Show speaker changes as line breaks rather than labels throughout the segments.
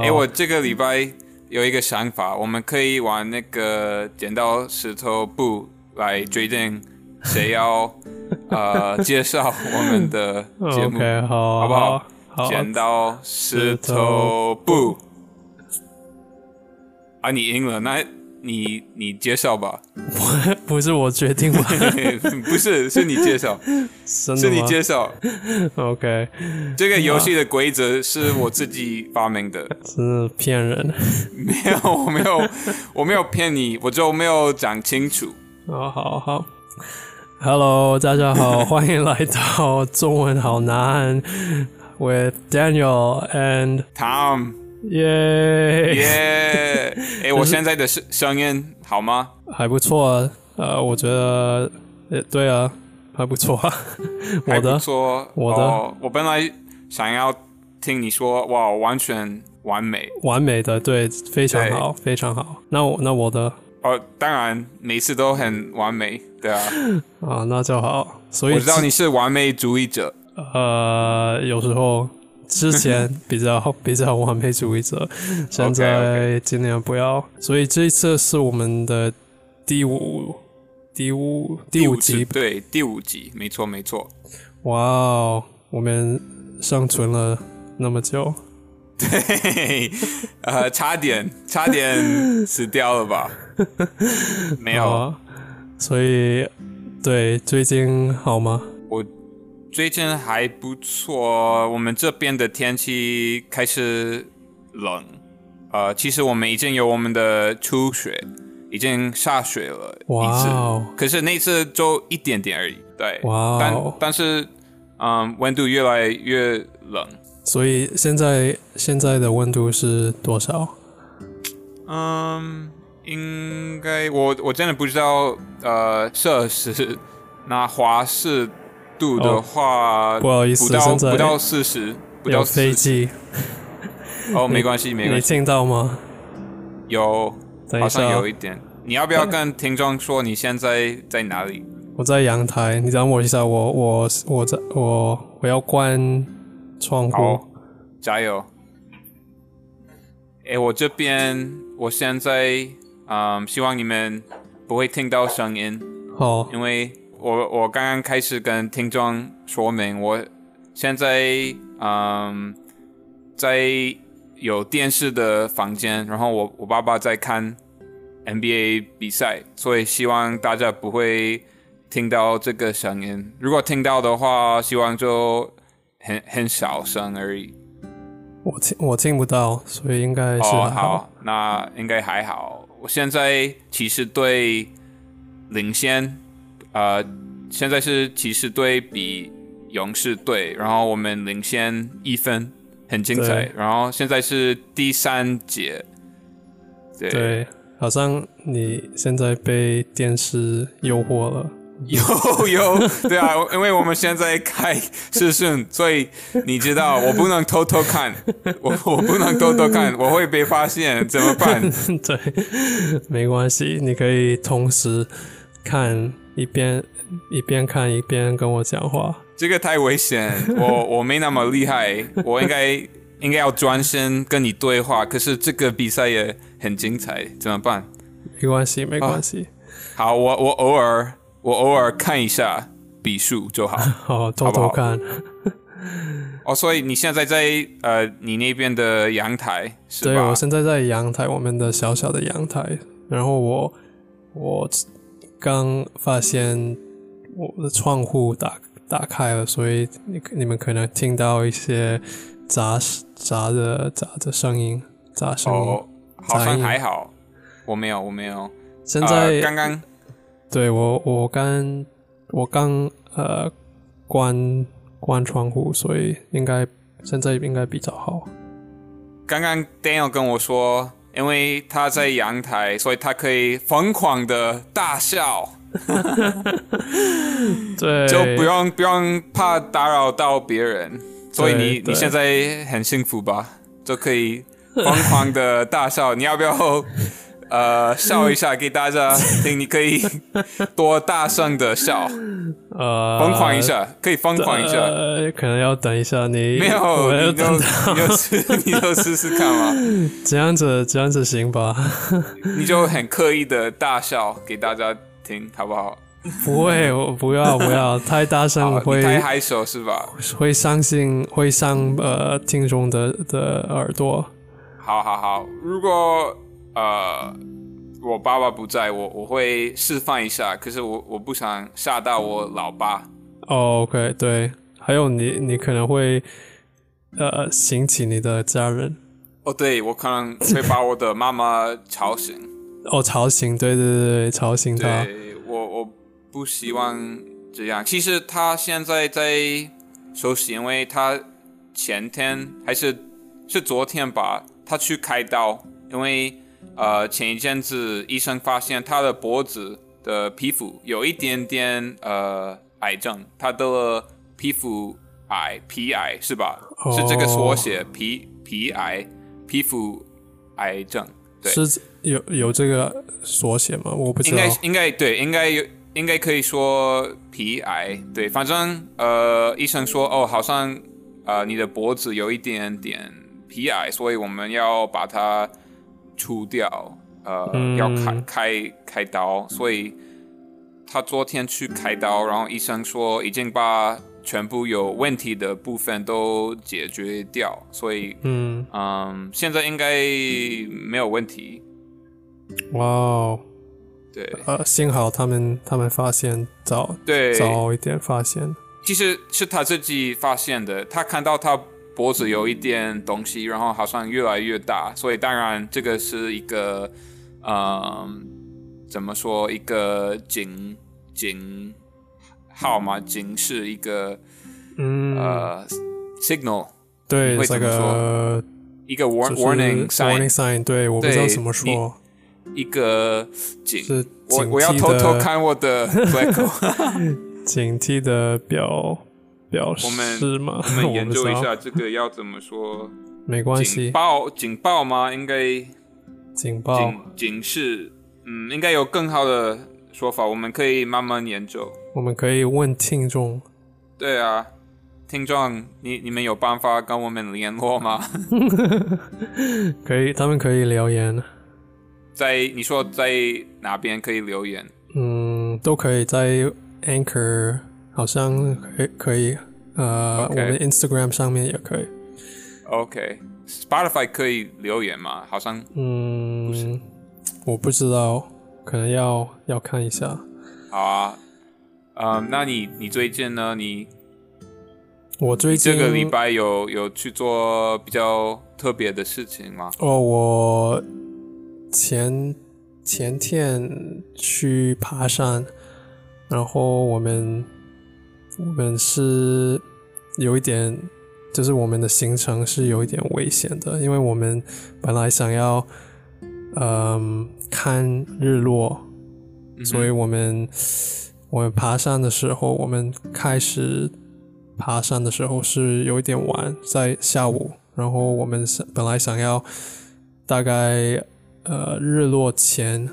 哎，我这个礼拜有一个想法，我们可以玩那个剪刀石头布来决定谁要 呃介绍我们的 节目，
好，
好不好？剪刀石头布啊，你赢了，那。你你介绍吧，
不 不是我决定吗？
不是，是你介绍，是你介绍。
OK，
这个游戏的规则是我自己发明的，
是骗人。
没有，我没有，我没有骗你，我就没有讲清楚。
哦，好好，Hello，大家好，欢迎来到中文好难，with Daniel and
Tom。
耶
耶！哎，我现在的声声音好吗？
还不错啊。呃，我觉得，呃，对啊，还不错。我的，我的，
我本来想要听你说，哇，完全完美，
完美的，对，非常好，非常好。那我，那我的，
哦，当然，每次都很完美，对啊。
啊，那就好。所以
我知道你是完美主义者。
呃，有时候。之前比较 比较完美主义者，现在尽量不要。所以这一次是我们的第五、第五、第五集，
对，第五集，没错，没错。
哇哦，我们生存了那么久，
对，呃，差点，差点死掉了吧？没有，
所以对，最近好吗？
我。最近还不错，我们这边的天气开始冷，呃，其实我们已经有我们的初雪，已经下雪了一次，可是那次就一点点而已，对，哇，但但是，嗯，温度越来越冷，
所以现在现在的温度是多少？
嗯，应该我我真的不知道，呃，摄氏那华氏。度的话，
不好意思，
不到不到四十，不到
飞机。
哦，没关系，没关
系。你听到吗？
有，好像有一点。你要不要跟听众说你现在在哪里？
我在阳台。你等我一下，我我我在我我要关窗户。
加油！哎，我这边，我现在，嗯，希望你们不会听到声音。
好，
因为。我我刚刚开始跟听众说明，我现在嗯在有电视的房间，然后我我爸爸在看 NBA 比赛，所以希望大家不会听到这个声音。如果听到的话，希望就很很小声而已。
我听我听不到，所以应该是
好，那应该还好。我现在其实对领先。呃，现在是骑士队比勇士队，然后我们领先一分，很精彩。然后现在是第三节，
对，好像你现在被电视诱惑了，
有有，对啊，因为我们现在开视讯，所以你知道我不能偷偷看，我我不能偷偷看，我会被发现，怎么办？
对，没关系，你可以同时看。一边一边看一边跟我讲话，
这个太危险。我我没那么厉害，我应该应该要专心跟你对话。可是这个比赛也很精彩，怎么办？
没关系，没关系。
好，我我偶尔我偶尔看一下笔数就好。
好，偷偷看。
哦，所以你现在在呃你那边的阳台是
吧？对，我现在在阳台，我们的小小的阳台。然后我我。刚发现我的窗户打打开了，所以你你们可能听到一些杂杂的杂的声音，杂声音。
好像还好，我没有，我没有。
现在
刚刚
对我我刚我刚呃关关窗户，所以应该现在应该比较好。
刚刚 Daniel 跟我说。因为他在阳台，所以他可以疯狂的大笑，
对，
就不用不用怕打扰到别人，所以你你现在很幸福吧？就可以疯狂的大笑。你要不要呃笑一下给大家听，你可以多大声的笑，
呃，
疯狂一下，可以疯狂一下。
呃，可能要等一下你
没有，就
等
你就试，你就试试看嘛。
这样子，这样子行吧？
你就很刻意的大笑给大家听，好不好？
不会，我不要不要太大声
好，
会
太害羞是吧？
会伤心，会伤呃听众的的耳朵。
好好好，如果呃我爸爸不在，我我会示范一下，可是我我不想吓到我老爸。
哦，OK，对，还有你你可能会呃醒起你的家人。
哦，对，我可能会把我的妈妈吵醒。
哦，吵醒，对对对对，吵醒他。
对我我不希望这样。其实他现在在休息，因为他前天还是是昨天吧，他去开刀，因为呃前一阵子医生发现他的脖子的皮肤有一点点呃癌症，他得了皮肤癌皮癌是吧？
哦
是这个缩写皮皮癌皮肤癌症。对
是有有这个缩写吗？我不知道
应该。应该对，应该有，应该可以说皮癌。对，反正呃，医生说哦，好像呃你的脖子有一点点皮癌，所以我们要把它除掉，呃，
嗯
要开开开刀。所以他昨天去开刀，然后医生说已经把全部有问题的部分都解决掉，所以
嗯，
嗯，现在应该没有问题。
哇哦，
对。
呃，幸好他们他们发现早
对，
早一点发现。
其实是他自己发现的，他看到他脖子有一点东西，然后好像越来越大，所以当然这个是一个，嗯，怎么说，一个警警号嘛，警示一个
嗯，
呃 signal，
对，
会
这
怎么说
个
一个 warning
sign，warning sign，对，我不知道怎么说，
一个警。我我要偷偷看我的 Blacko，
警惕的表表
我们
示吗？
我们 研究一下这个要怎么说。
没关系
警
系。
报警报吗？应该
警报
警警示，嗯，应该有更好的说法，我们可以慢慢研究。
我们可以问听众，
对啊，听众，你你们有办法跟我们联络吗？
可以，他们可以留言，
在你说在哪边可以留言？
嗯，都可以在 Anchor，好像可以可以，呃我们 Instagram 上面也可以
，OK，Spotify 可以留言吗？好像
嗯，我不知道，可能要要看一下。
好啊。嗯，那你你最近呢？你
我最近
这个礼拜有有去做比较特别的事情吗？
哦，我前前天去爬山，然后我们我们是有一点，就是我们的行程是有一点危险的，因为我们本来想要嗯看日落，所以我们我们爬山的时候，我们开始爬山的时候是有一点晚，在下午，然后我们想本来想要大概呃日落前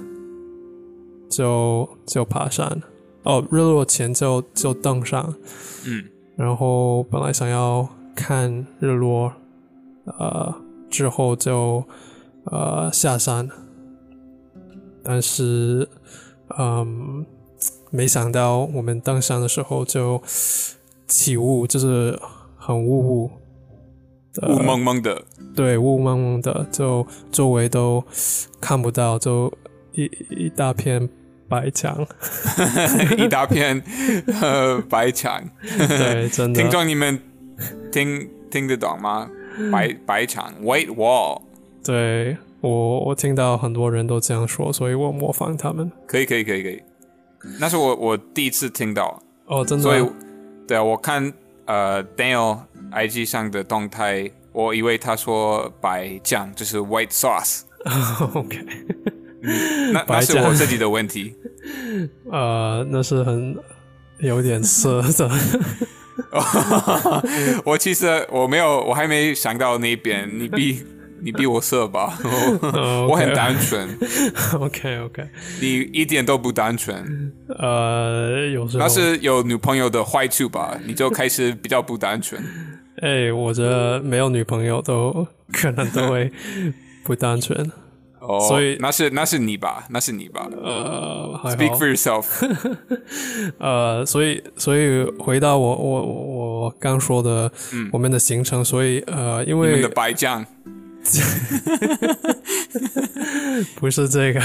就就爬山，哦，日落前就就登上，
嗯。
然后本来想要看日落，呃之后就呃下山，但是嗯没想到我们登山的时候就起雾，就是很雾雾的。
雾蒙蒙的，
对，雾蒙蒙的，就周围都看不到，就一一大片白墙。
一大片呃白墙。
对，真的。
听众你们听听得懂吗？白白墙 （white wall）
对我，我听到很多人都这样说，所以我模仿他们。
可以可以可以可以，那是我我第一次听到，
哦，真的。
所以对啊，我看呃 Daniel IG 上的动态，我以为他说白酱就是 white
sauce，OK，
那那是我自己的问题。
呃，那是很有点色的。
我其实我没有，我还没想到那边，你比你比我色吧？
呃
我很单纯
，OK OK，
你一点都不单纯。
呃，有时候
那是有女朋友的坏处吧？你就开始比较不单纯。
哎、我这没有女朋友都可能都会不单纯。
哦，
所以
那是那是你吧？那是你吧
呃
，？Speak for yourself。
呃，所以所以回到我我我刚说的，我们的行程，所以呃，因为
嗯你们的白将，
不是这个，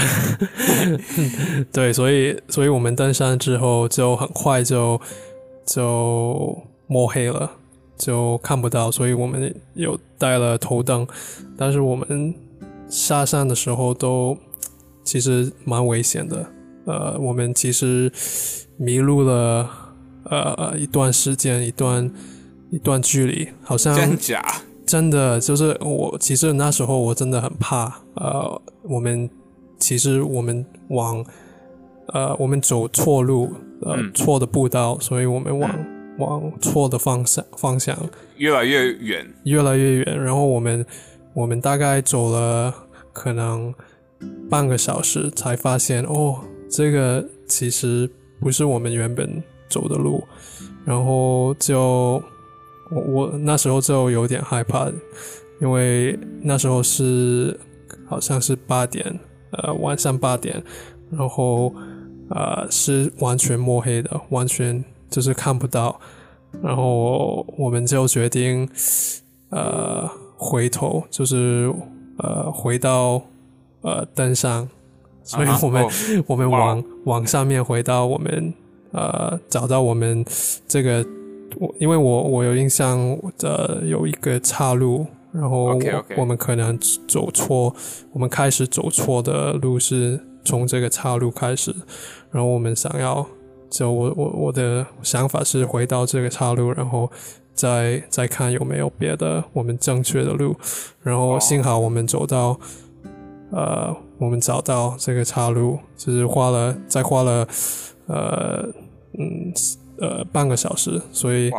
对，所以所以我们登山之后就很快就就摸黑了，就看不到，所以我们有带了头灯，但是我们下山的时候都其实蛮危险的，呃，我们其实迷路了呃一段时间，一段一段距离，好像
真假？
真的就是我，其实那时候我真的很怕。呃，我们其实我们往呃我们走错路，呃、
嗯
错的步道，所以我们往、往错的方向方向
越来越远。
越来越远。然后我们我们大概走了可能半个小时，才发现哦，这个其实不是我们原本走的路。然后就我我那时候就有点害怕，因为那时候是好像是八点，呃，晚上八点，然后呃是完全摸黑的，完全就是看不到。然后我们就决定，呃，回头就是呃回到呃登山，所以我们、
哦。
我们
哇。
往往上面回到我们呃找到我们这个我因为我我有印象呃有一个岔路，然后我我们可能走错，我们开始走错的路是从这个岔路开始，然后我们想要就我我我的想法是回到这个岔路，然后再再看有没有别的我们正确的路，然后
哦
幸好我们走到。呃，我们找到这个岔路，就是花了再花了呃嗯呃半个小时，所以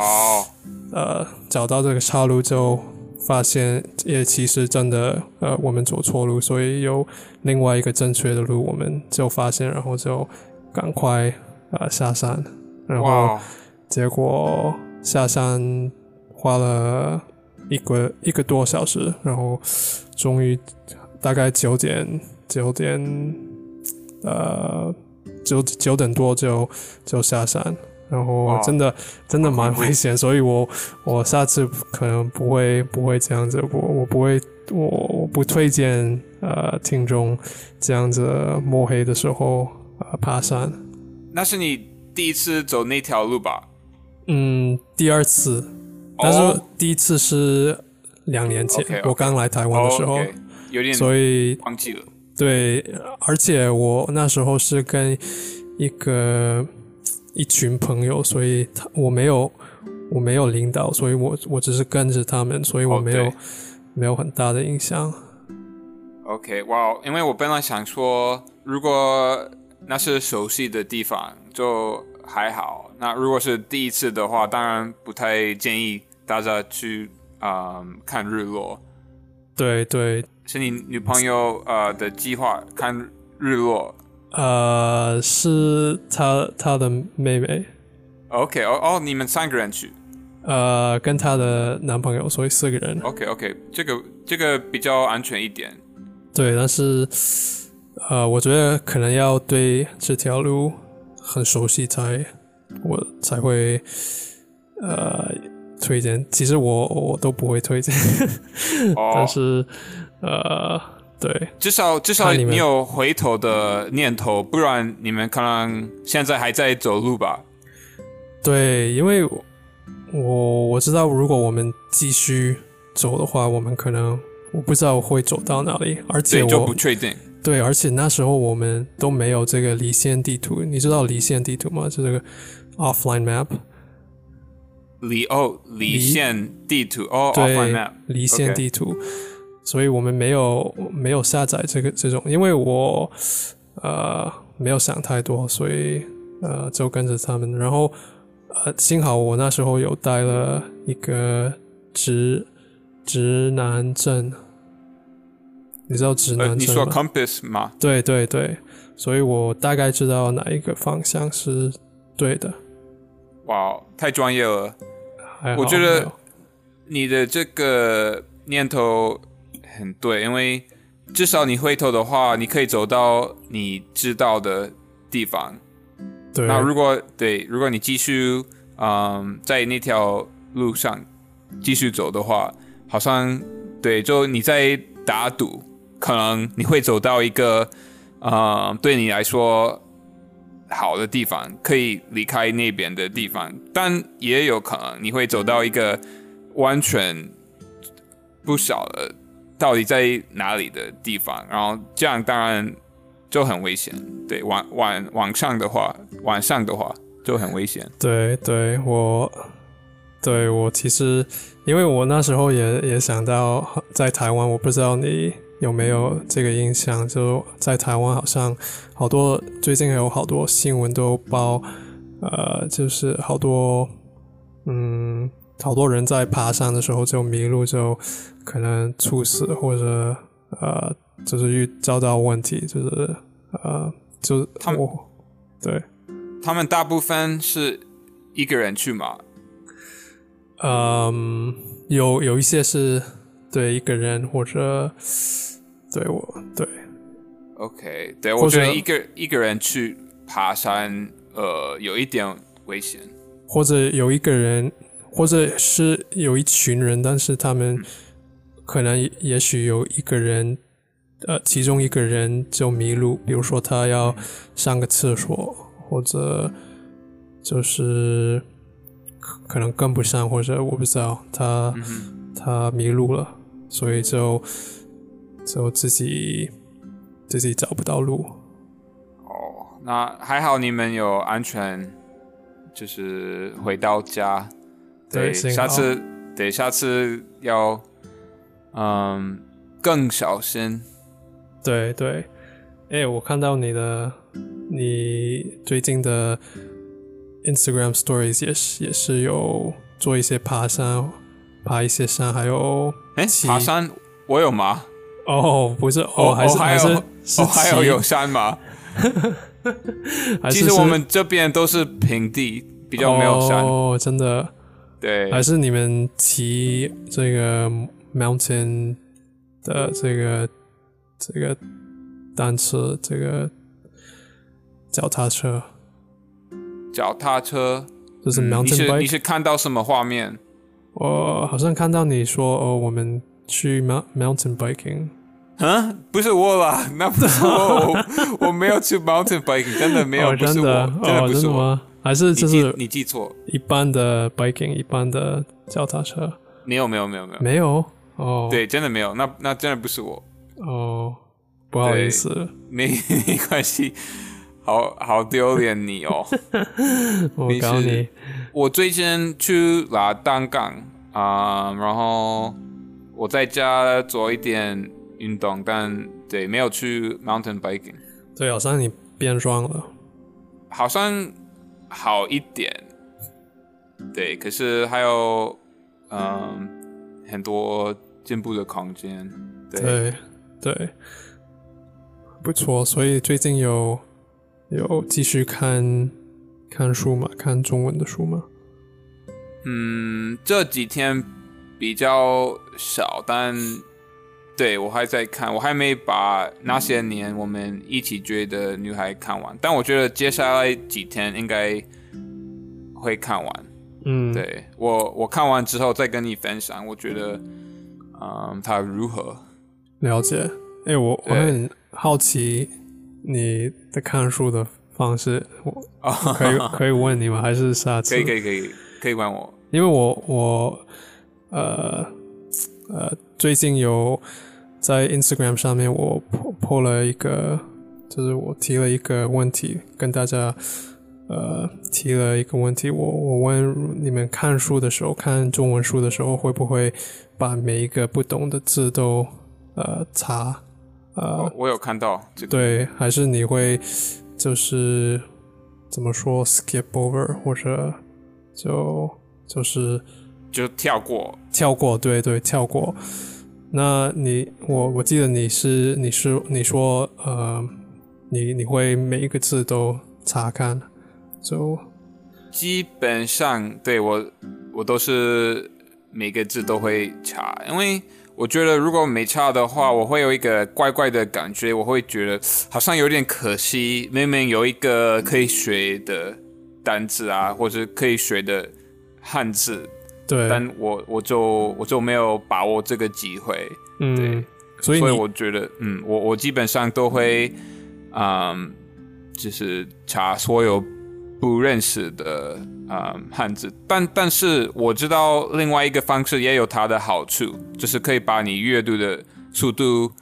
呃找到这个岔路就发现也其实真的呃我们走错路，所以有另外一个正确的路，我们就发现，然后就赶快呃下山，然后结果下山花了一个一个多小时，然后终于大概九点九点呃九九点多就就下山，然后真的真的蛮危险，所以我我下次可能不会不会这样子，我我不会我我不推荐呃听众这样子摸黑的时候呃爬山。
那是你第一次走那条路吧？
嗯，第二次，但是
哦
第一次是两年前我刚来台湾的时候
有点
所以
忘记了。
对，而且我那时候是跟一个一群朋友，所以他我没有我没有领导，所以我我只是跟着他们，所以我
哦
没有、
对
没有很大的影响。
OK，哇、因为我本来想说，如果那是熟悉的地方就还好，那如果是第一次的话，当然不太建议大家去啊、嗯看日落。
对对，
是你女朋友呃的计划看日落
呃，是她她的妹妹
，？OK，哦哦，你们三个人去。
呃，跟她的男朋友，所以四个人。
OK OK，这个这个比较安全一点。
对，但是呃，我觉得可能要对这条路很熟悉才我才会呃推荐。其实我我都不会推荐，
哦
但，是呃，对
至少至少
你们
有回头的念头，不然你们可能现在还在走路吧。
对，因为我我知道，如果我们继续走的话，我们可能我不知道会走到哪里，而且
对，就
我
不确定。
对，而且那时候我们都没有这个离线地图，你知道离线地图吗？就这个 offline map。
离哦，离
离
线地图哦
对
，offline map，
离线地图所以我们没有没有下载这个这种，因为我呃没有想太多，所以呃就跟着他们，然后呃幸好我那时候有带了一个直指南针，你知道指
呃，
南针
你说
吗
？compass 吗？
对对对，所以我大概知道哪一个方向是对的。
哇，太专业了！我觉得你的这个念头很对，因为至少你回头的话，你可以走到你知道的地方。
对
那如果对，如果你继续嗯在那条路上继续走的话，好像对，就你在打赌，可能你会走到一个呃对你来说好的地方，可以离开那边的地方，但也有可能你会走到一个完全不晓得到底在哪里的地方，然后这样当然就很危险。对，晚晚晚上的话，晚上的话就很危险。
对对，我对我其实，因为我那时候也也想到在台湾，我不知道你有没有这个印象，就在台湾好像好多最近有好多新闻都报，呃，就是好多嗯，好多人在爬山的时候就迷路，就可能猝死或者呃，就是遇遭到问题，就是呃，就是
他们
我对。
他们大部分是一个人去嘛？
嗯，有有一些是对一个人或者对我对。
OK，对我觉得一个一个人去爬山，呃，有一点危险。
或者有一个人，或者是有一群人，但是他们可能也许有一个人，呃，其中一个人就迷路，比如说他要上个厕所，或者就是可可能跟不上，或者我不知道他、他迷路了，所以就就自己自己找不到路。
哦，那还好你们有安全，就是回到家。对，
对
下次对下次要嗯更小心。
对对，哎，我看到你的，你最近的 Instagram Stories 也是也是有做一些爬山，爬一些山，还有
哎，
骑
爬山我有吗？
哦，不是哦，
哦
还是还是
哦还有
是
哦，还有有山吗？其实我们这边都是平地，比较没有山。
哦，真的，
对，
还是你们骑这个 mountain 的这个这个单车，这个脚踏车，
脚踏车。
就是
嗯你
mountain
是
bike。
你是看到什么画面？
我好像看到你说哦，我们去 mount mountain biking。
啊，不是我啦，那不是我，我我没有去 mountain biking，真的没有，
哦，
不是我，
真的？哦，
不是我。
还是
你
就是
记你记错，
一般的 biking，一般的脚踏车？
没有没有没有没有，
没有？哦，
对，真的没有，那那真的不是我，
哦，不好意思，
没 没关系，好好丢脸你哦。
我
没事
搞你。
我最近去拉单杠啊、然后我在家做一点运动，但对没有去 mountain biking，
对，好像你变壮了。
好像好一点，对，可是还有嗯很多进步的空间，对，
对对，不错。所以最近有有继续看看书吗？看中文的书吗？
嗯，这几天比较少，但对我还在看，我还没把那些年我们一起追的女孩看完，但我觉得接下来几天应该会看完。
嗯，，
对我，我看完之后再跟你分享，我觉得，嗯，它如何？
了解。哎、我我很好奇你的看书的方式，我
哦，
可以 可以问你吗？还是下次？
可以，可以，可以，可以问我。
因为我我呃呃最近有在 Instagram 上面我破破了一个，就是我提了一个问题跟大家呃提了一个问题，我我问你们看书的时候，看中文书的时候，会不会把每一个不懂的字都呃查呃
哦我有看到这个，
对，还是你会就是怎么说 skip over 或者就就是
就跳过。
跳过，对对，跳过。那你我我记得你是你是你说呃，你你会每一个字都查看，就
基本上对我我都是每个字都会查，因为我觉得如果没差的话，我会有一个怪怪的感觉，我会觉得 好像有点可惜，明明有一个可以学的单字啊，或者可以学的汉字。
对，
但我我就我就没有把握这个机会，
嗯，
所
以
所以我觉得，嗯，我我基本上都会，嗯，就是查所有不认识的啊汉字，但但是我知道另外一个方式也有它的好处，就是可以把你阅读的速度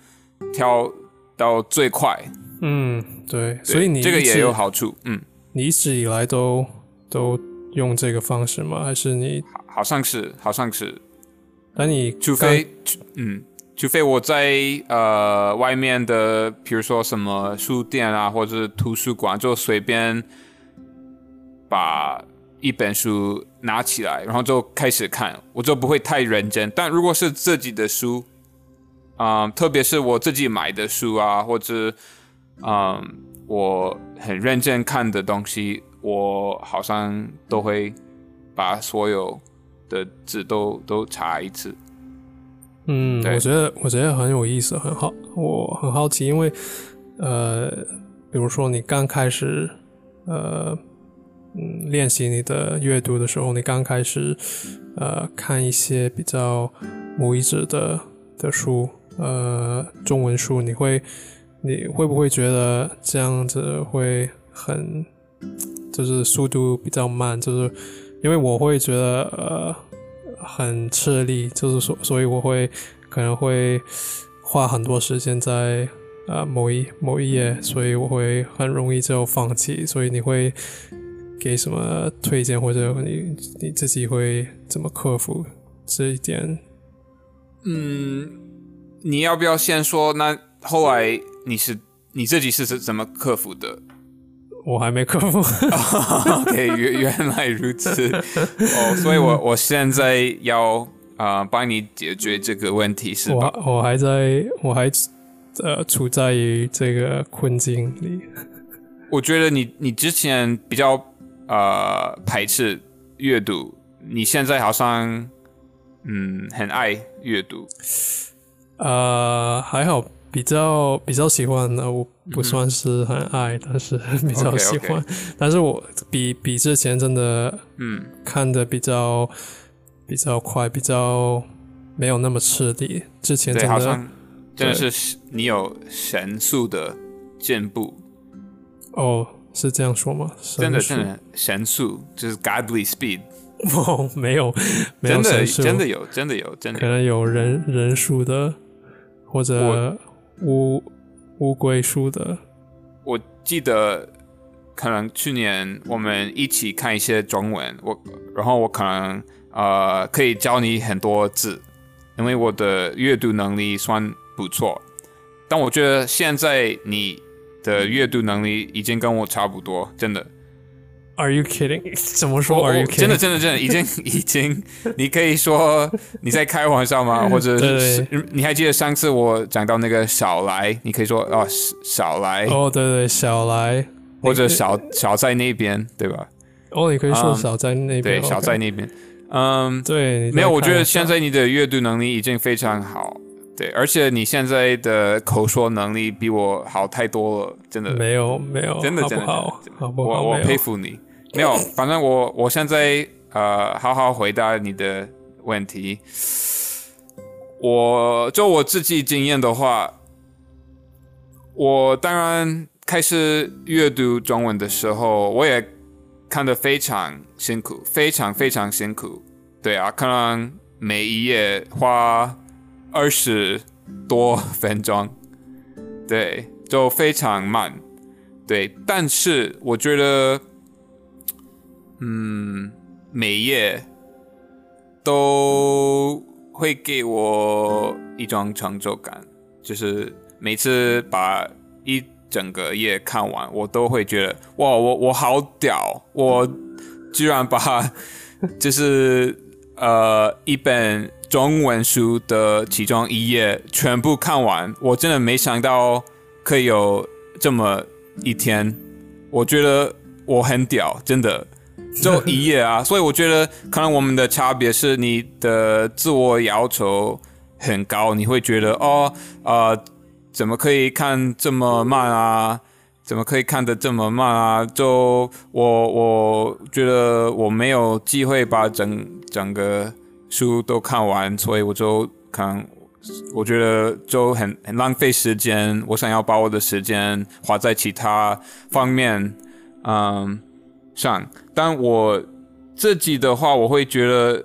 调到最快，
嗯，对，所以你
这个也有好处，嗯，
你一直以来都都用这个方式吗？还是你？
好像是，好像是。
那你
除非，嗯，除非我在呃外面的，比如说什么书店啊，或者图书馆，就随便把一本书拿起来，然后就开始看，我就不会太认真。但如果是自己的书，啊，特别是我自己买的书啊，或者嗯，我很认真看的东西，我好像都会把所有。的字都都查一次，
嗯，我觉得我觉得很有意思，很好，我很好奇，因为呃，比如说你刚开始呃嗯练习你的阅读的时候，你刚开始呃看一些比较母语者的的书，呃中文书，你会你会不会觉得这样子会很就是速度比较慢，就是？因为我会觉得呃很吃力，就是说，所以我会可能会花很多时间在呃某一某一页，所以我会很容易就放弃。所以你会给什么推荐，或者你你自己会怎么克服这一点？
嗯，你要不要先说？那后来你是你自己是怎怎么克服的？
我还没克服。
OK，原原来如此。哦，所以我我现在要啊帮你解决这个问题是吧？
我我还在我还呃处在于这个困境里。
我觉得你你之前比较呃排斥阅读，你现在好像嗯很爱阅读。
呃，还好。比较比较喜欢的，我不算是很爱，但是比较喜欢。但是我比比之前真的，嗯，看的比较比较快，比较没有那么吃力。之前真
的真的是你有神速的进步。
哦，是这样说吗？
真的真的神速就是 godly speed。
哦，没有，没有
真的真的有，真的有，真的
可能有人人数的或者。乌乌龟书的，
我记得可能去年我们一起看一些中文，我然后我可能呃可以教你很多字，因为我的阅读能力算不错，但我觉得现在你的阅读能力已经跟我差不多，真的。
Are you kidding？怎么说？Are you kidding？
真的，真的，真的，已经，已经，你可以说你在开玩笑吗？或者是你还记得上次我讲到那个少来，你可以说哦，少来。
哦，对对，少来，
或者小小在那边，对吧？
哦，你可以说小在那边，
对，小在那边。嗯，
对，
没有，我觉得现在你的阅读能力已经非常好，对，而且你现在的口说能力比我好太多了，真的。
没有，没有，
真的，真的，
好，
我我佩服你。没有，反正我我现在呃，好好回答你的问题。我就我自己经验的话，我当然开始阅读中文的时候，我也看得非常辛苦，非常非常辛苦。对啊，可能每一页花二十多分钟，对，就非常慢。对，但是我觉得。嗯，每页都会给我一种成就感，就是每次把一整个页看完，我都会觉得哇，我我好屌，我居然把就是呃一本中文书的其中一页全部看完，我真的没想到可以有这么一天。我觉得我很屌，真的，就一页啊。所以我觉得可能我们的差别是你的自我要求很高，你会觉得哦，呃，怎么可以看这么慢啊？怎么可以看得这么慢啊？就我我觉得我没有机会把整整个书都看完，所以我就看，我觉得就很很浪费时间。我想要把我的时间花在其他方面，嗯上。但我自己的话，我会觉得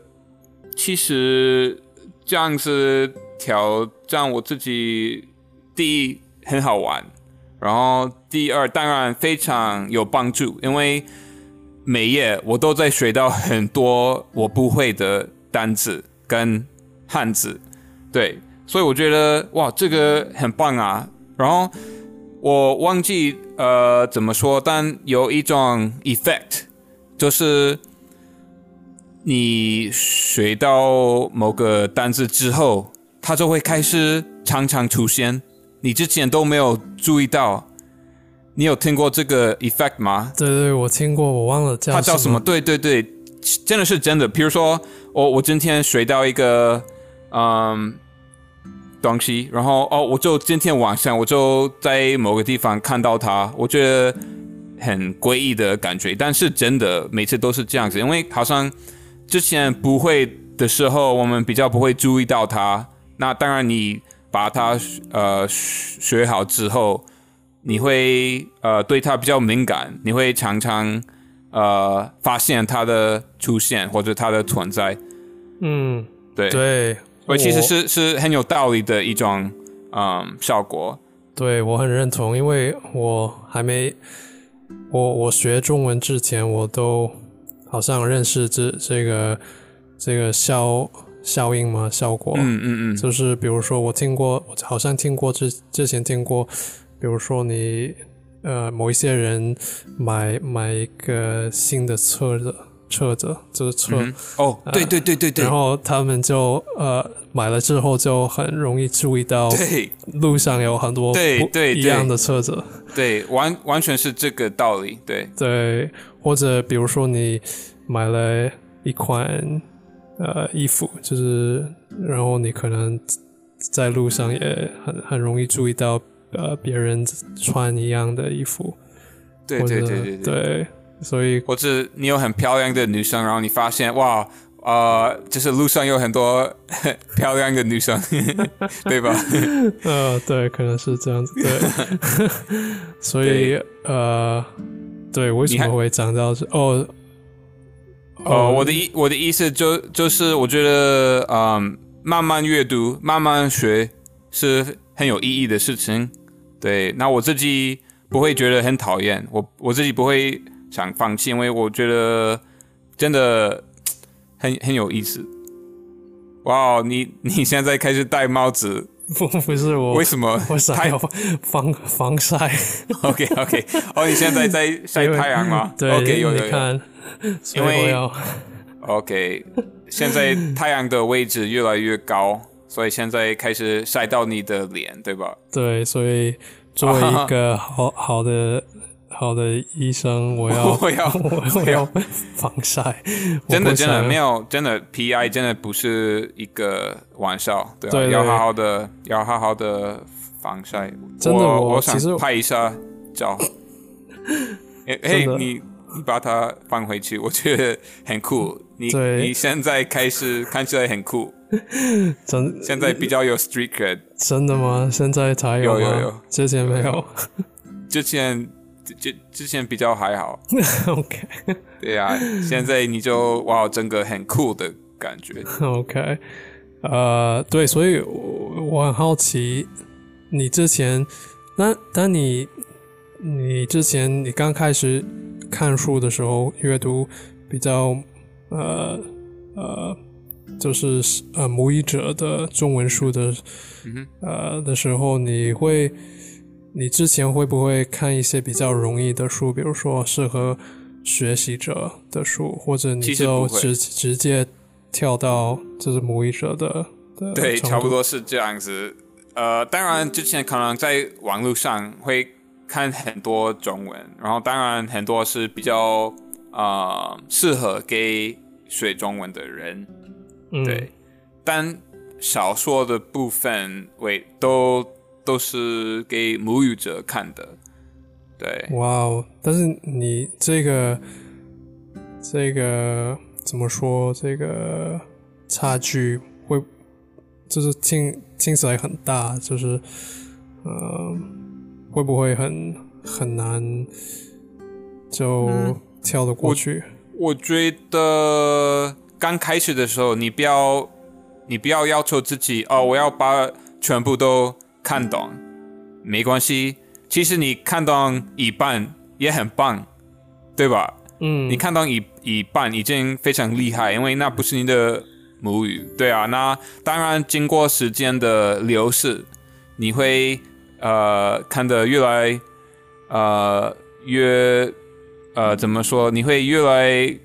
其实这样子挑战我自己，第一很好玩。然后第二当然非常有帮助，因为每页我都在学到很多我不会的单词跟汉字，对，所以我觉得哇这个很棒啊。然后我忘记呃怎么说，但有一种 effect，就是你学到某个单字之后，它就会开始常常出现。你之前都没有注意到，你有听过这个 effect 吗？
对对，我听过，我忘了叫
它叫什么？对对对，真的是真的。比如说，我我今天学到一个嗯东西，然后哦，我就今天晚上我就在某个地方看到它，我觉得很诡异的感觉。但是真的每次都是这样子，因为好像之前不会的时候，我们比较不会注意到它。那当然你。把它呃学好之后，你会呃对它比较敏感，你会常常呃发现它的出现或者它的存在。
嗯，
对
对，
所以其实是是很有道理的一种嗯效果。
对我很认同，因为我还没我我学中文之前，我都好像认识这这个这个效。效应吗？效果？
嗯嗯嗯，
就是比如说，我听过，我好像听过之之前听过，比如说你呃某一些人买买一个新的车子，车子就是车。
哦，对对对对对，
然后他们就呃买了之后就很容易注意到，
对，
路上有很多
对对。
一样的车子，
对，完完全是这个道理，对。
对，或者比如说你买了一款。呃，衣服就是，然后你可能在路上也很很容易注意到，呃，别人穿一样的衣服。
对对对对
对，所以
或者你有很漂亮的女生，然后你发现哇，呃，就是路上有很多 漂亮的女生，对吧？
呃，对，可能是这样子。对，所以呃，对，为什么会讲到这？哦。
哦，我的意我的意思就就是我觉得，嗯，慢慢阅读、慢慢学是很有意义的事情。对，那我自己不会觉得很讨厌，我我自己不会想放弃，因为我觉得真的很很有意思。哇，你你现在开始戴帽子？
不不是我，
为什么？
我想要防防晒。
OK OK，哦，你现在在 晒太阳吗？
对
，OK，有有
有。
因为 OK，现在太阳的位置越来越高，所以现在开始晒到你的脸，对吧？
对，所以作为一个 好好的好的医生，我要
我要
我要防晒。
真的真的没有，真的 PI 真的不是一个玩笑，
对，
要好好的要好好的防晒。
真的，
我
想
拍一下照。哎，你。你把它放回去，我觉得很酷。你你现在开始看起来很酷，
真
现在比较有 street。
真的吗？现在才
有有有，
之前没有。
之前之之前比较还好。
OK。
对呀，现在你就哇，整个很酷的感觉。
OK。呃，对，所以我我很好奇，你之前，那当你你之前你刚开始。看书的时候，阅读比较呃呃，就是呃母语者的中文书的呃的时候，你会你之前会不会看一些比较容易的书，比如说适合学习者的书，或者你就直直接跳到就是母语者的的
对，差不多是这样子。呃，当然之前可能在网络上会看很多中文，然后当然很多是比较呃适合给学中文的人，
嗯
对。但小说的部分，为，都都是给母语者看的，对。
哇哦！但是你这个这个怎么说？这个差距会就是听听起来很大，就是呃，会不会很很难就
嗯
跳得过去？
我觉得刚开始的时候，你不要你不要要求自己哦，我要把全部都看懂，没关系。其实你看懂一半也很棒，对吧？
嗯，
你看懂一一半已经非常厉害，因为那不是你的母语，对啊。那当然，经过时间的流逝，你会呃看得越来呃越呃怎么说？你会越来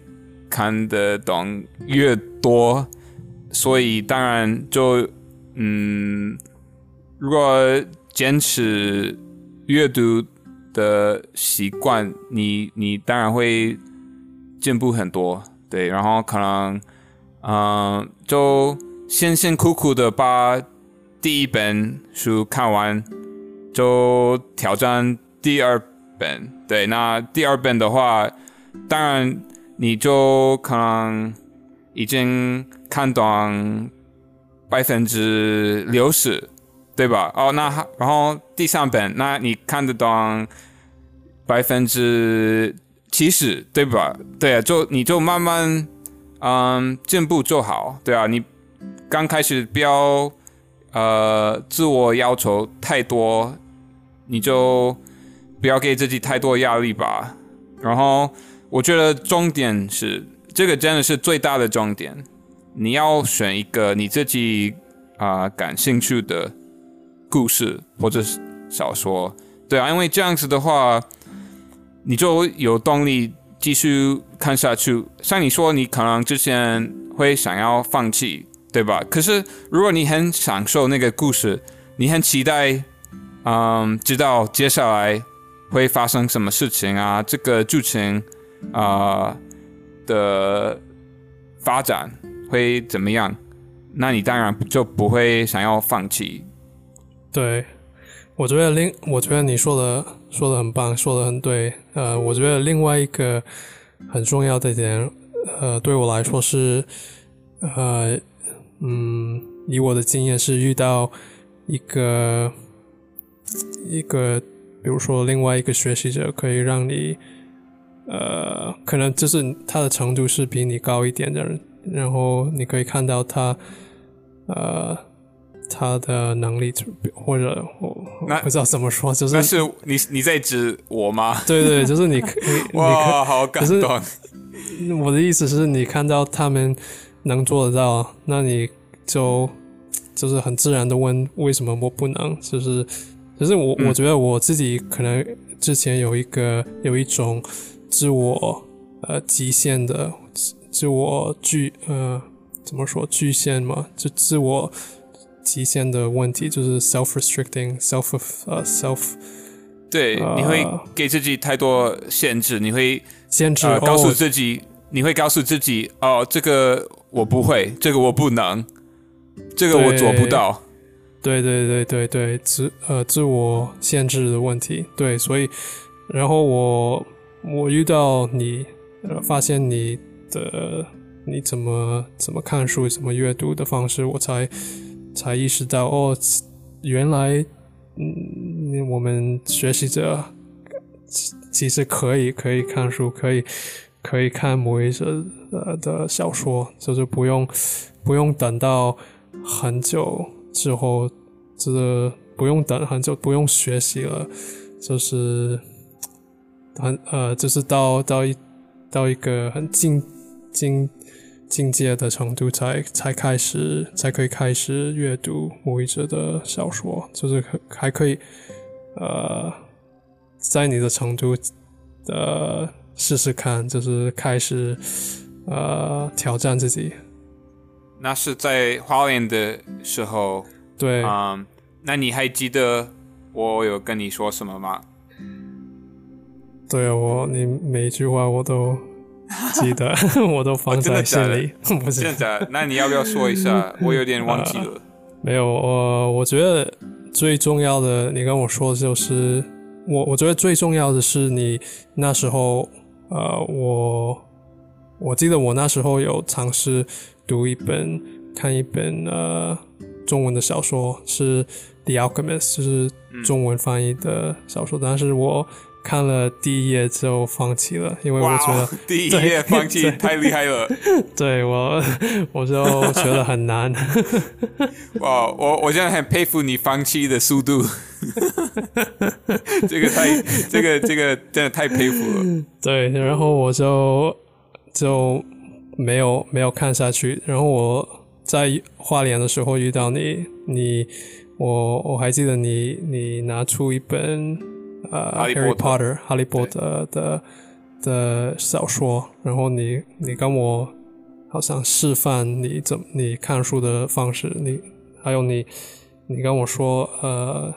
看得懂越多，所以当然就嗯，如果坚持阅读的习惯，你你当然会进步很多，对，然后可能嗯、就辛辛苦苦的把第一本书看完，就挑战第二本，对，那第二本的话，当然你就可能已经看懂百分之六十，对吧？哦，那然后第三本，那你看得懂百分之七十，对吧？对啊，就你就慢慢嗯进步就好，对啊，你刚开始不要呃自我要求太多，你就不要给自己太多压力吧。然后我觉得重点是这个真的是最大的重点，你要选一个你自己啊、感兴趣的故事或者是小说，对啊，因为这样子的话，你就有动力继续看下去。像你说，你可能之前会想要放弃，对吧？可是如果你很享受那个故事，你很期待，嗯，知道接下来会发生什么事情啊，这个剧情啊、的发展会怎么样？那你当然就不会想要放弃。
对，我觉得另我觉得你说的说的很棒，说的很对。呃，我觉得另外一个很重要的点，呃，对我来说是，呃，嗯，以我的经验是遇到一个一个，比如说另外一个学习者，可以让你，呃，可能就是他的程度是比你高一点的人，然后你可以看到他，呃。他的能力，或者我不知道怎么说，就是
但是你你在指我吗？
对对，就是你
哇，好感动！
我的意思是你看到他们能做得到，那你就就是很自然的问为什么我不能？就是就是我、
嗯
我觉得我自己可能之前有一个有一种自我呃极限的自自我局呃怎么说局限嘛，就自我极限的问题，就是 self restricting self 呃 self
对，
呃
你会给自己太多限制，你会
限制、
呃告诉
哦
自己，你会告诉自己，哦，这个我不会，这个我不能，这个我做不到。
对对对对对，自呃自我限制的问题，对，所以然后我我遇到你，呃，发现你的你怎么怎么看书、怎么阅读的方式，我才才意识到哦，原来嗯，我们学习者其其实可以可以看书，可以可以看某一些呃的小说，就是不用不用等到很久之后，就是不用等很久，不用学习了，就是很呃，就是到到一到一个很境境境界的程度才才开始才可以开始阅读母语者的小说，就是可还可以呃，在你的程度呃试试看，就是开始呃挑战自己，
那是在花莲的时候，
对，
嗯，那你还记得我有跟你说什么吗？
对啊，我你每一句话我都记得，我都放在心里。不是
真的？那你要不要说一下？我有点忘记了。
没有，我我觉得最重要的，你跟我说就是我，我觉得最重要的是你那时候，呃，我我记得我那时候有尝试读一本、看一本呃中文的小说，是《The Alchemist》，就是中文翻译的小说，但是我。看了第一页之后放弃了，因为我觉得
第一页放弃太厉害了。
对我，我就觉得很难。
哇，我我现在很佩服你放弃的速度。这个太，这个这个真的太佩服了。
对，然后我就就没有没有看下去。然后我在画脸的时候遇到你，你我我还记得你你拿出一本。呃，Harry Potter，哈利波特的的小说，然后你你跟我好像示范你怎你看书的方式，你还有你你跟我说，呃，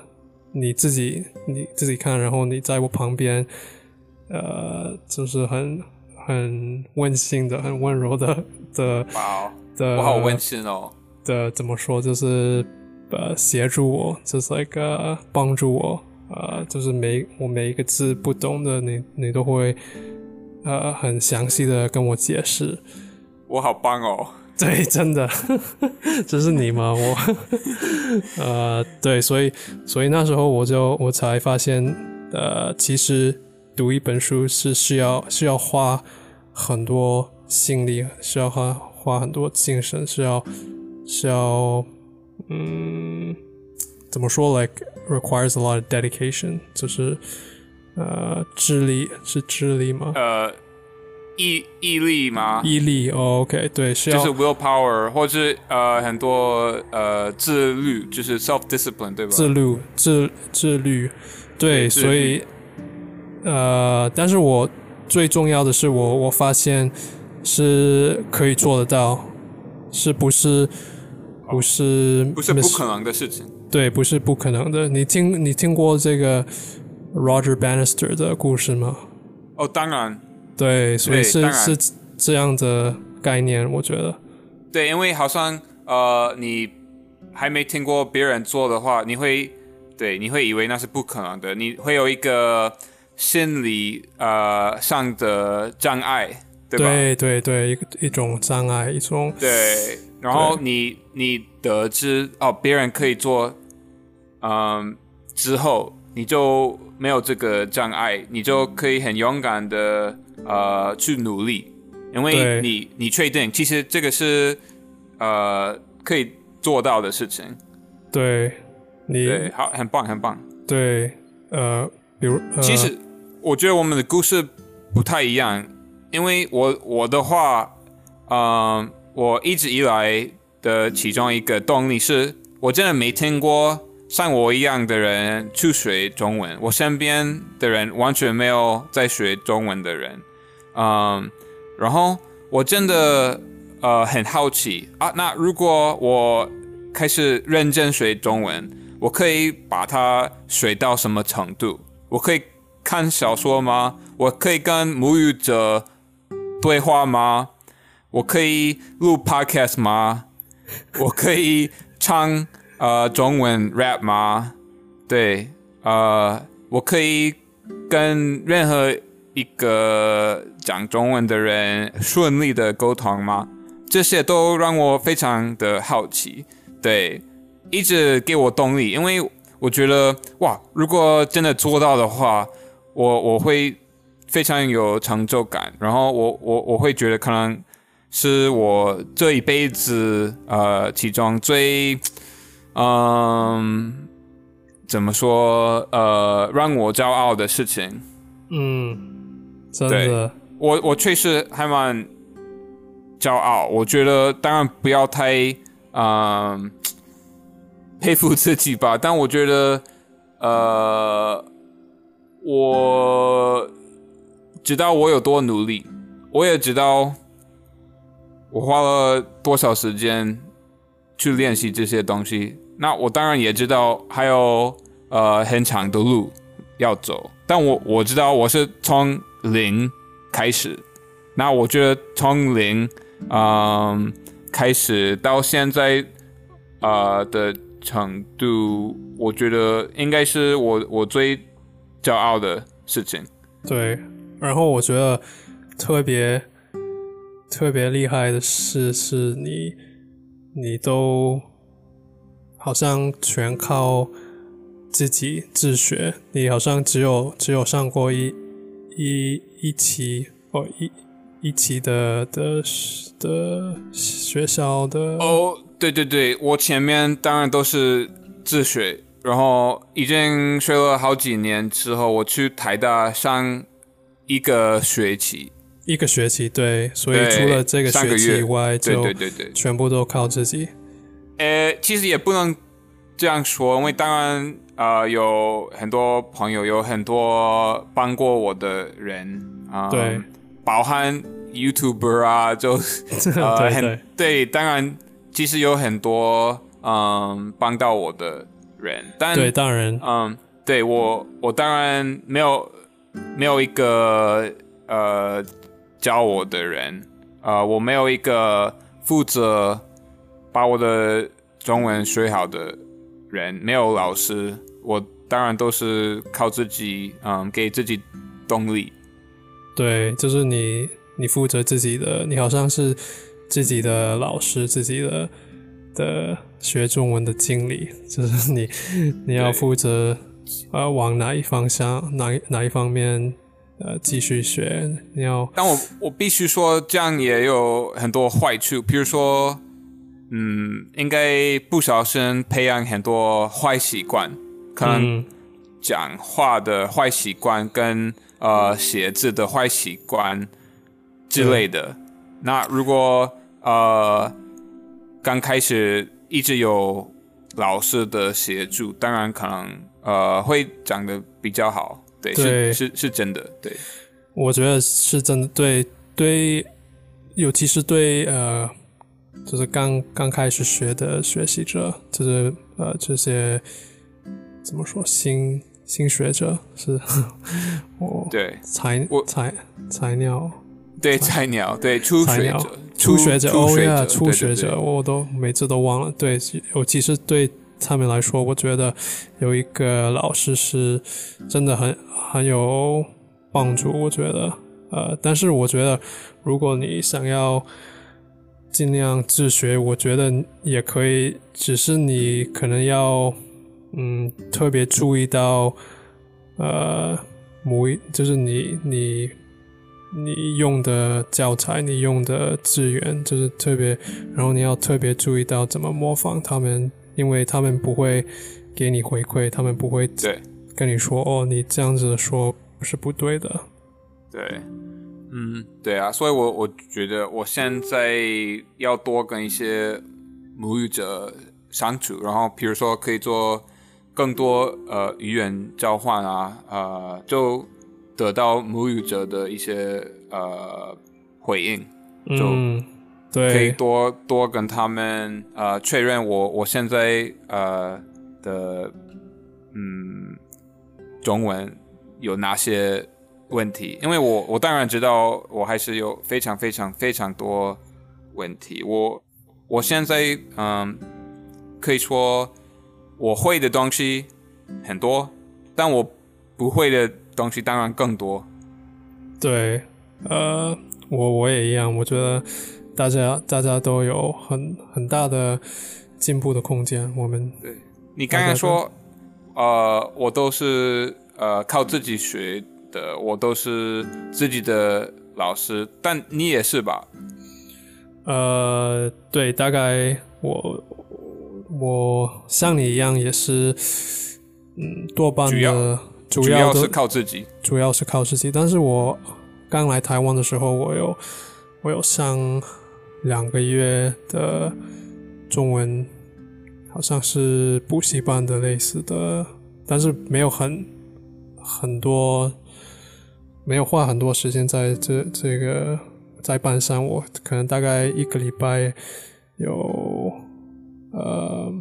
你自己你自己看，然后你在我旁边，呃，就是很很温馨的、很温柔的的的，
我好温馨哦。
的怎么说，就是呃，协助我，就是一个帮助我。呃，就是每我每一个字不懂的，你你都会呃很详细的跟我解释。
我好棒哦！
对，真的，这是你吗？我呃，对，所以所以那时候我就我才发现，呃，其实读一本书是需要需要花很多心力，需要花花很多精神，需要需要嗯。怎么说？Like requires a lot of dedication，就是呃，智力是智力吗？
呃，毅毅力吗？
毅力，OK，对，是要
就是 willpower，或是呃很多呃自律，就是 self discipline，对吧？
自律，自自律，对，所以呃，但是我最重要的是，我我发现是可以做得到，是不是？不是
不是不可能的事情。
对，不是不可能的。你听，你听过这个 Roger Bannister 的故事吗？
哦，当然。
对，所以是是这样的概念，我觉得。
对，因为好像呃，你还没听过别人做的话，你会对，你会以为那是不可能的，你会有一个心理呃上的障碍，对吧？
对对对，一个一种障碍，一种
对。然后你你得知哦，别人可以做，嗯，之后你就没有这个障碍，你就可以很勇敢的呃去努力，因为你你确定其实这个是呃可以做到的事情。
对，你
对，好，很棒，很棒。
对，呃，比如，
其实我觉得我们的故事不太一样，因为我我的话，嗯。我一直以来的其中一个动力是，我真的没听过像我一样的人去学中文。我身边的人完全没有在学中文的人，嗯，然后我真的呃很好奇啊，那如果我开始认真学中文，我可以把它学到什么程度？我可以看小说吗？我可以跟母语者对话吗？我可以录 podcast 吗？我可以唱呃中文 rap 吗？对，呃，我可以跟任何一个讲中文的人顺利的沟通吗？这些都让我非常的好奇，对，一直给我动力，因为我觉得哇，如果真的做到的话，我我会非常有成就感，然后我我我会觉得可能。是我这一辈子呃，其中最嗯，怎么说呃，让我骄傲的事情。
嗯，真的，
我我确实还蛮骄傲。我觉得当然不要太嗯佩服自己吧，但我觉得呃，我知道我有多努力，我也知道。我花了多少时间去练习这些东西。那我当然也知道还有呃很长的路要走，但我我知道我是从零开始。那我觉得从零嗯开始到现在呃的程度，我觉得应该是我我最骄傲的事情。
对，然后我觉得特别特别厉害的是，是你你都好像全靠自己自学，你好像只有只有上过一一一期哦一一期的的的学校的
哦，对对对，我前面当然都是自学。然后已经学了好几年之后，我去台大上一个学期，
一个学期对，所以除了这个学期以外，
就对对对，
全部都靠自己。
呃，其实也不能这样说，因为当然呃有很多朋友，有很多帮过我的人啊，
对，
包含 YouTuber 啊，就呃很对，当然其实有很多嗯帮到我的。人，但
对，当然，
嗯，对我，我当然没有没有一个呃教我的人，呃，我没有一个负责把我的中文学好的人，没有老师，我当然都是靠自己，嗯，给自己动力。
对，就是你，你负责自己的，你好像是自己的老师，自己的。的学中文的经理，就是你你要负责呃往哪一方向哪哪一方面呃继续学，你要。
但我我必须说，这样也有很多坏处，比如说，嗯，应该不小心培养很多坏习惯，可能讲话的坏习惯跟呃写字的坏习惯之类的。那如果呃。刚开始一直有老师的协助，当然可能呃会讲的比较好，对，是是是真的，对，
我觉得是真的，对对，尤其是对呃，就是刚刚开始学的学习者，就是呃这些怎么说新新学者是，我
对
菜
我
菜菜鸟。
对菜鸟，对初学者，
初学
者，
哦呀，初学者，我都每次都忘了。对，尤其是对他们来说，我觉得有一个老师是真的很很有帮助。我觉得，呃，但是我觉得，如果你想要尽量自学，我觉得也可以，只是你可能要嗯特别注意到，呃，母就是你你。你用的教材，你用的资源，就是特别，然后你要特别注意到怎么模仿他们，因为他们不会给你回馈，他们不会
对
跟你说哦，你这样子说是不对的。
对，嗯，对啊，所以我我觉得我现在要多跟一些母语者相处，然后比如说可以做更多呃语言交换啊，呃，就。得到母语者的一些呃回应，
就
对，可以多多跟他们呃确认我我现在呃的嗯中文有哪些问题，因为我我当然知道我还是有非常非常非常多问题，我我现在嗯可以说我会的东西很多，但我不会的。东西当然更多，
对，呃，我我也一样，我觉得大家大家都有很很大的进步的空间。我们
对你刚刚说，呃，我都是呃靠自己学的，我都是自己的老师，但你也是吧？
呃，对，大概我我像你一样，也是，嗯，多半的。
主要是靠自己，
主要是靠自己。但是我刚来台湾的时候，我有我有上两个月的中文，好像是补习班的类似的，但是没有很很多，没有花很多时间在这这个在班上，我可能大概一个礼拜有呃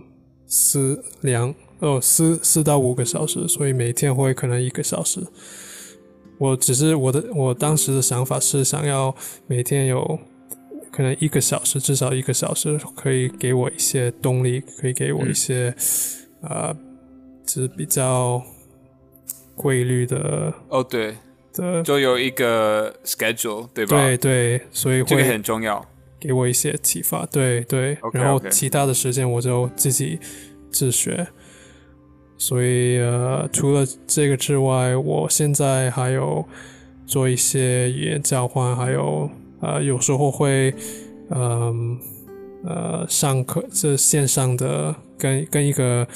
四两哦四四到五个小时，所以每天会可能一个小时。我只是我的我当时的想法是想要每天有可能一个小时，至少一个小时可以给我一些动力，可以给我一些呃，就是比较规律的
哦，对，
的
就有一个 schedule，对吧？
对对，所以
这个
会
很重要。
给我一些启发。对对然后其他的时间我就自己自学。所以呃，除了这个之外，我现在还有做一些语言交换，还有呃，有时候会嗯呃上课，这线上的跟跟一个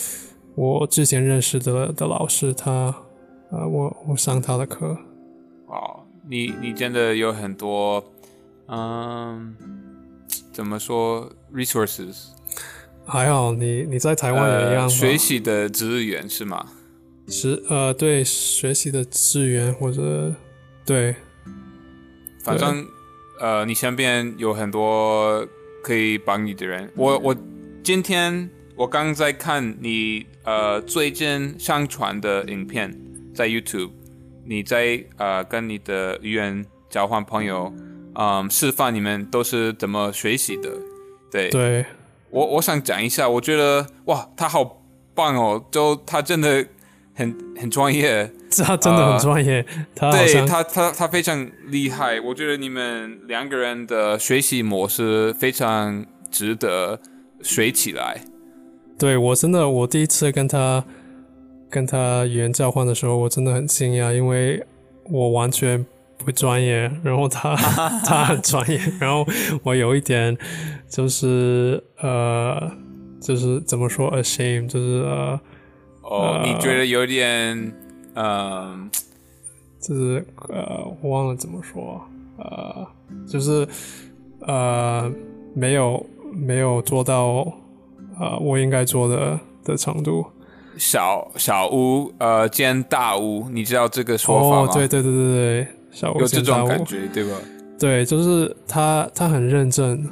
我之前认识的的老师，他呃我我上他的课，
哦，你你真的有很多，嗯，怎么说 resources？
还好你你在台湾也一样
呃、学习的资源是吗？
是呃，对学习的资源或者对
反正呃，你身边有很多可以帮你的人。我我今天我刚在看你呃最近上传的影片，在 YouTube，你在呃跟你的语言交换朋友，嗯，示范你们都是怎么学习的。对，
对
我我想讲一下，我觉得哇，他好棒哦，就他真的很很专业。
他真的很专业，他
对他，他他非常厉害。我觉得你们两个人的学习模式非常值得学起来。
对我真的我第一次跟他跟他语言交换的时候，我真的很惊讶，因为我完全不专业，然后他 他很专业，然后我有一点就是呃，就是怎么说 ashamed，就是呃，
哦，你觉得有点，嗯、
就是呃，我忘了怎么说，呃，就是呃，没有没有做到呃我应该做的的程度。
小小巫呃兼大巫，你知道这个说法吗哦，
对对对对对，小巫
有这种感觉，对吧？
对，就是他他很认真。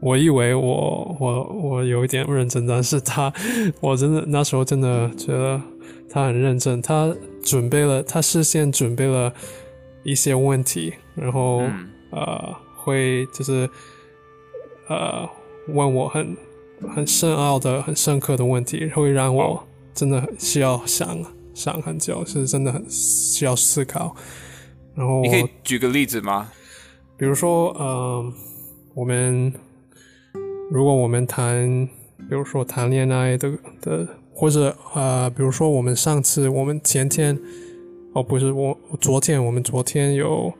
我以为我我我有一点认真，但是他我真的那时候真的觉得他很认真，他准备了，他事先准备了一些问题，然后、
嗯
呃会就是呃问我很很深奥的、很深刻的问题，会让我真的很需要想想很久，是真的很需要思考。然后
你可以举个例子吗？
比如说，呃，我们如果我们谈，比如说谈恋爱的的，或者呃，比如说我们上次我们前天，哦，不是我昨天，我们昨天有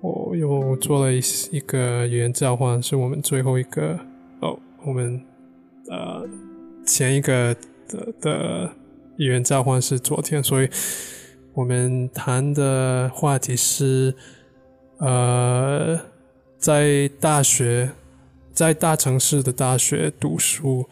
我又做了一一个语言交换，是我们最后一个哦，我们呃前一个的的语言交换是昨天，所以我们谈的话题是。呃，在大学，在大城市的大学读书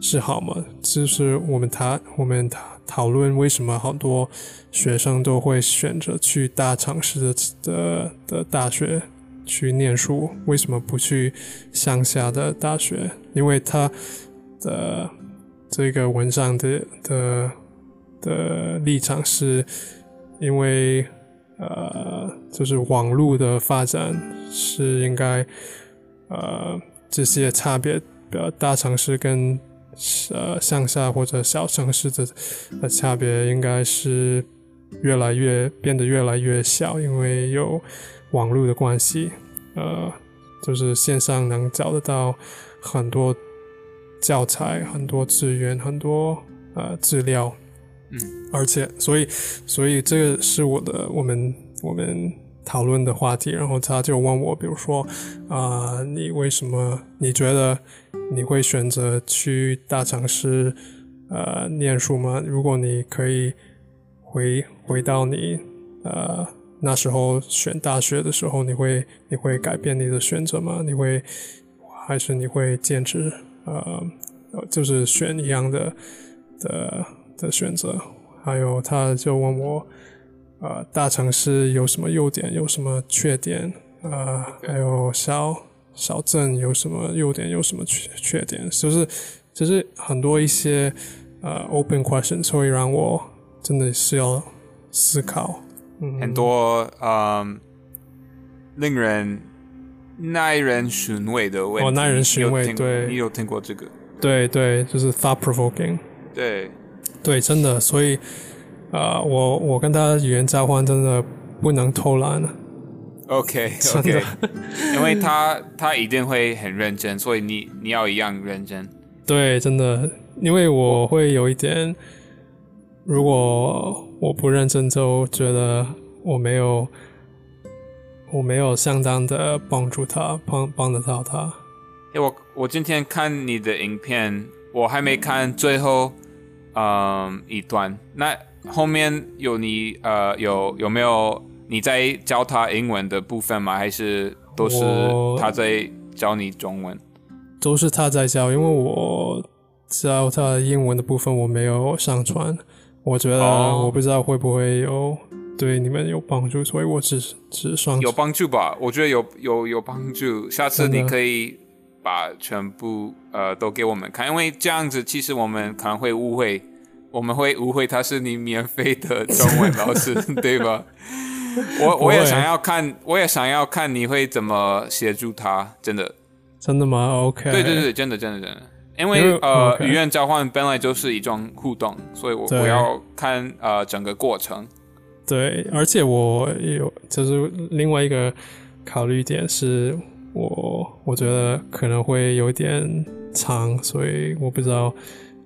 是好吗？就是我们谈我们讨讨论为什么好多学生都会选择去大城市的的的大学去念书，为什么不去乡下的大学？因为他的这个文章的的的立场是，因为。呃，就是网络的发展是应该，呃，这些差别，的，大城市跟呃乡下或者小城市的的差别应该是越来越变得越来越小，因为有网络的关系，呃，就是线上能找得到很多教材、很多资源、很多呃资料。
嗯，
而且，所以，所以这个是我的我们我们讨论的话题。然后他就问我，比如说，啊、你为什么你觉得你会选择去大城市呃念书吗？如果你可以回回到你呃那时候选大学的时候，你会你会改变你的选择吗？你会还是你会坚持呃就是选一样的的的选择？还有他就问我，呃，大城市有什么优点，有什么缺点？呃，还有小小镇有什么优点，有什么缺缺点，就是就是很多一些呃 open questions 会让我真的是要思考，嗯，
很多嗯令人耐人寻味的问题。
哦耐人寻味对
你有听过这个？
对对，就是 thought provoking。
对，
对，真的，所以，呃，我我跟他语言交换真的不能偷懒了。
OK
真
OK，
的
因为他他一定会很认真，所以你你要一样认真。
对，真的，因为我会有一点，如果我不认真，就觉得我没有，我没有相当的帮助他，帮帮得到他。
诶，我我今天看你的影片，我还没看最后嗯一段，那后面有你呃有有没有你在教他英文的部分吗？还是都是他在教你中文？
都是他在教，因为我教他英文的部分我没有上传，我觉得
哦
我不知道会不会有对你们有帮助，所以我只只上
有帮助吧？我觉得有有有帮助。下次你可以把全部呃都给我们看，因为这样子其实我们可能会误会，我们会误会他是你免费的中文老师，对吧？我我也想要看，我也想要看你会怎么协助他，真的。
真的吗？OK，
对对对，真的真的真的。因为呃语言交换本来就是一种互动，所以我我要看呃整个过程。
对，而且我有就是另外一个考虑点是我我觉得可能会有点长，所以我不知道，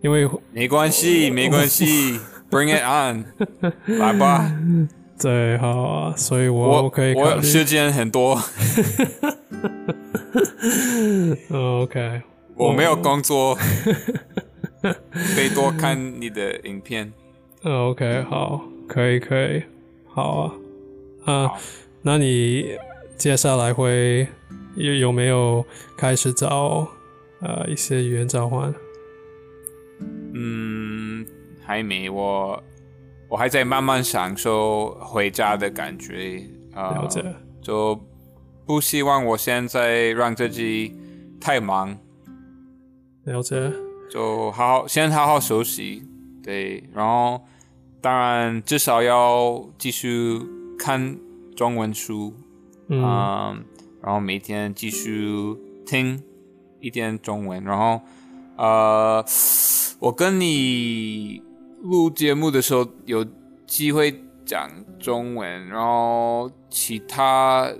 因为
没关系，没关系，Bring it on，来吧。
对好啊，所以我
我
可以。
我时间很多，
嗯 OK，
我没有工作，可以多看你的影片。
嗯 OK，好，可以可以，好啊，啊，那你接下来会有有没有开始找呃一些语言交换？
嗯，还没，我我还在慢慢享受回家的感觉。啊、
了解，
就不希望我现在让自己太忙，
了解，
就好好先好好休息，对，然后当然至少要继续看中文书，
嗯，
嗯，然后每天继续听一点中文，然后呃，我跟你录节目的时候有机会讲中文，然后其他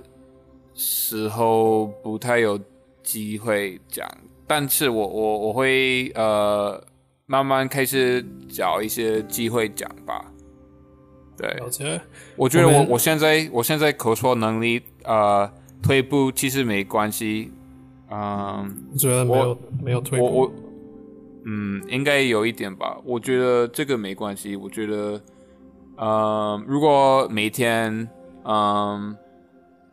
时候不太有机会讲，但是我我我会呃慢慢开始找一些机会讲吧，对，我觉得我
我
我现在我现在口说能力呃退步其实没关系，嗯，
我觉得没有没有退步，
我我嗯应该有一点吧，我觉得这个没关系，我觉得呃如果每天嗯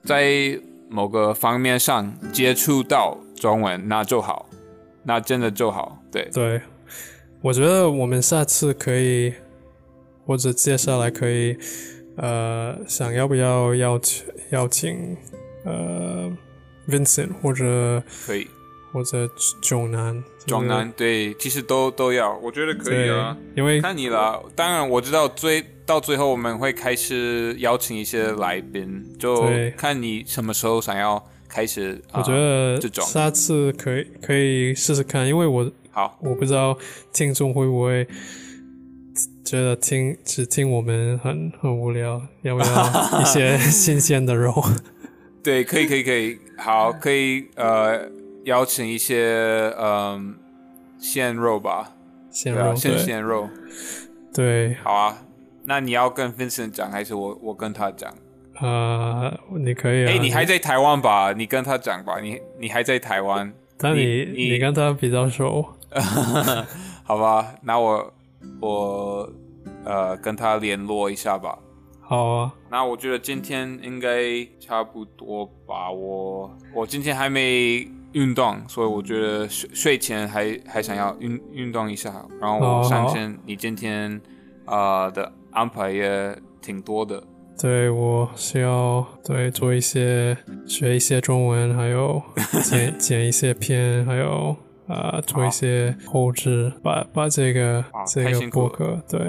在某个方面上接触到中文那就好，那真的就好，对，
对，我觉得我们下次可以，或者接下来可以，呃，想要不要邀请邀请呃 Vincent 或者
可以，
或者囧南，就是
中南对，其实都都要，我觉得可以
对
啊。，
因为
看你了。当然，我知道最到最后我们会开始邀请一些来宾，就看你什么时候想要开始。
我觉
呃、
得
这种
下次可以可以试试看，因为我
好，
我不知道听众会不会觉得听只听我们很很无聊，要不要一些 新鲜的肉？
对，可以，可以，可以，好，可以呃邀请一些嗯、鲜肉吧，
鲜肉
鲜鲜肉，
对，
好啊。那你要跟 Vincent 讲，还是我我跟他讲？
呃，你可以啊。
哎、你还在台湾吧？你跟他讲吧。你你还在台湾？
但
你
你
你
你跟他比较熟，
好吧，那我我呃跟他联络一下吧。
好啊，
那我觉得今天应该差不多吧。我我今天还没运动，所以我觉得睡睡前还还想要运运动一下。然后
哦
我相
好
信你今天呃的安排也挺多的。
对我需要对做一些学一些中文，还有剪剪一些片，还有啊做一些后置，把把这个这个播客对，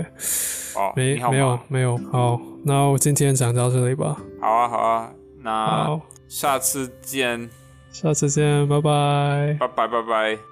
哦，
没没有没有好，那我今天讲到这里吧。
好啊好啊，那下次见，
下次见，拜拜，
拜拜拜拜。